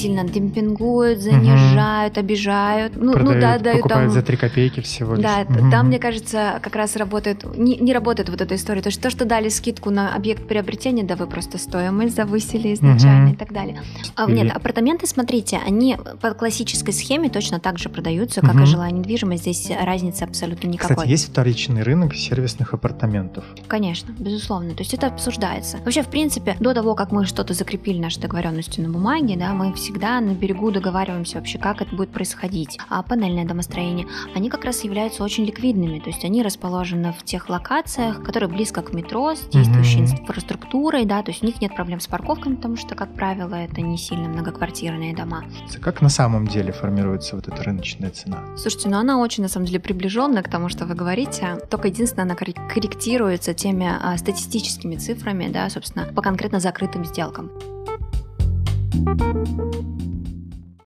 сильно демпингуют, занижают, угу. обижают. Ну, Продают, ну да, дают покупают там... за 3 копейки всего лишь. Да, угу. там, мне кажется, как раз работает, не, не работает вот эта история. То есть то, что дали скидку на объект приобретения, да вы просто стоимость завысили изначально угу. и так далее. А, нет, апартаменты, смотрите, они по классической схеме точно так же продаются, как угу. и жилая недвижимость. Здесь разницы абсолютно никакой. Кстати, есть вторичный рынок сервисных апартаментов? Конечно, безусловно. То есть это обсуждается. Вообще, в принципе, до того, как мы что-то закрепили наши договоренности на бумаге, да, мы всегда на берегу договариваемся вообще, как это будет происходить. А панельное домостроение, они как раз являются очень ликвидными, то есть они расположены в тех локациях, которые близко к метро, с действующей mm-hmm. инфраструктурой, да, то есть у них нет проблем с парковками, потому что, как правило, это не сильно многоквартирные дома. Как на самом деле формируется вот эта рыночная цена? Слушайте, ну она очень, на самом деле, приближенная к тому, что вы говорите, только единственное, она корректируется теми а, статистическими цифрами, да, собственно, по конкретно закрытым сделкам. Thank you.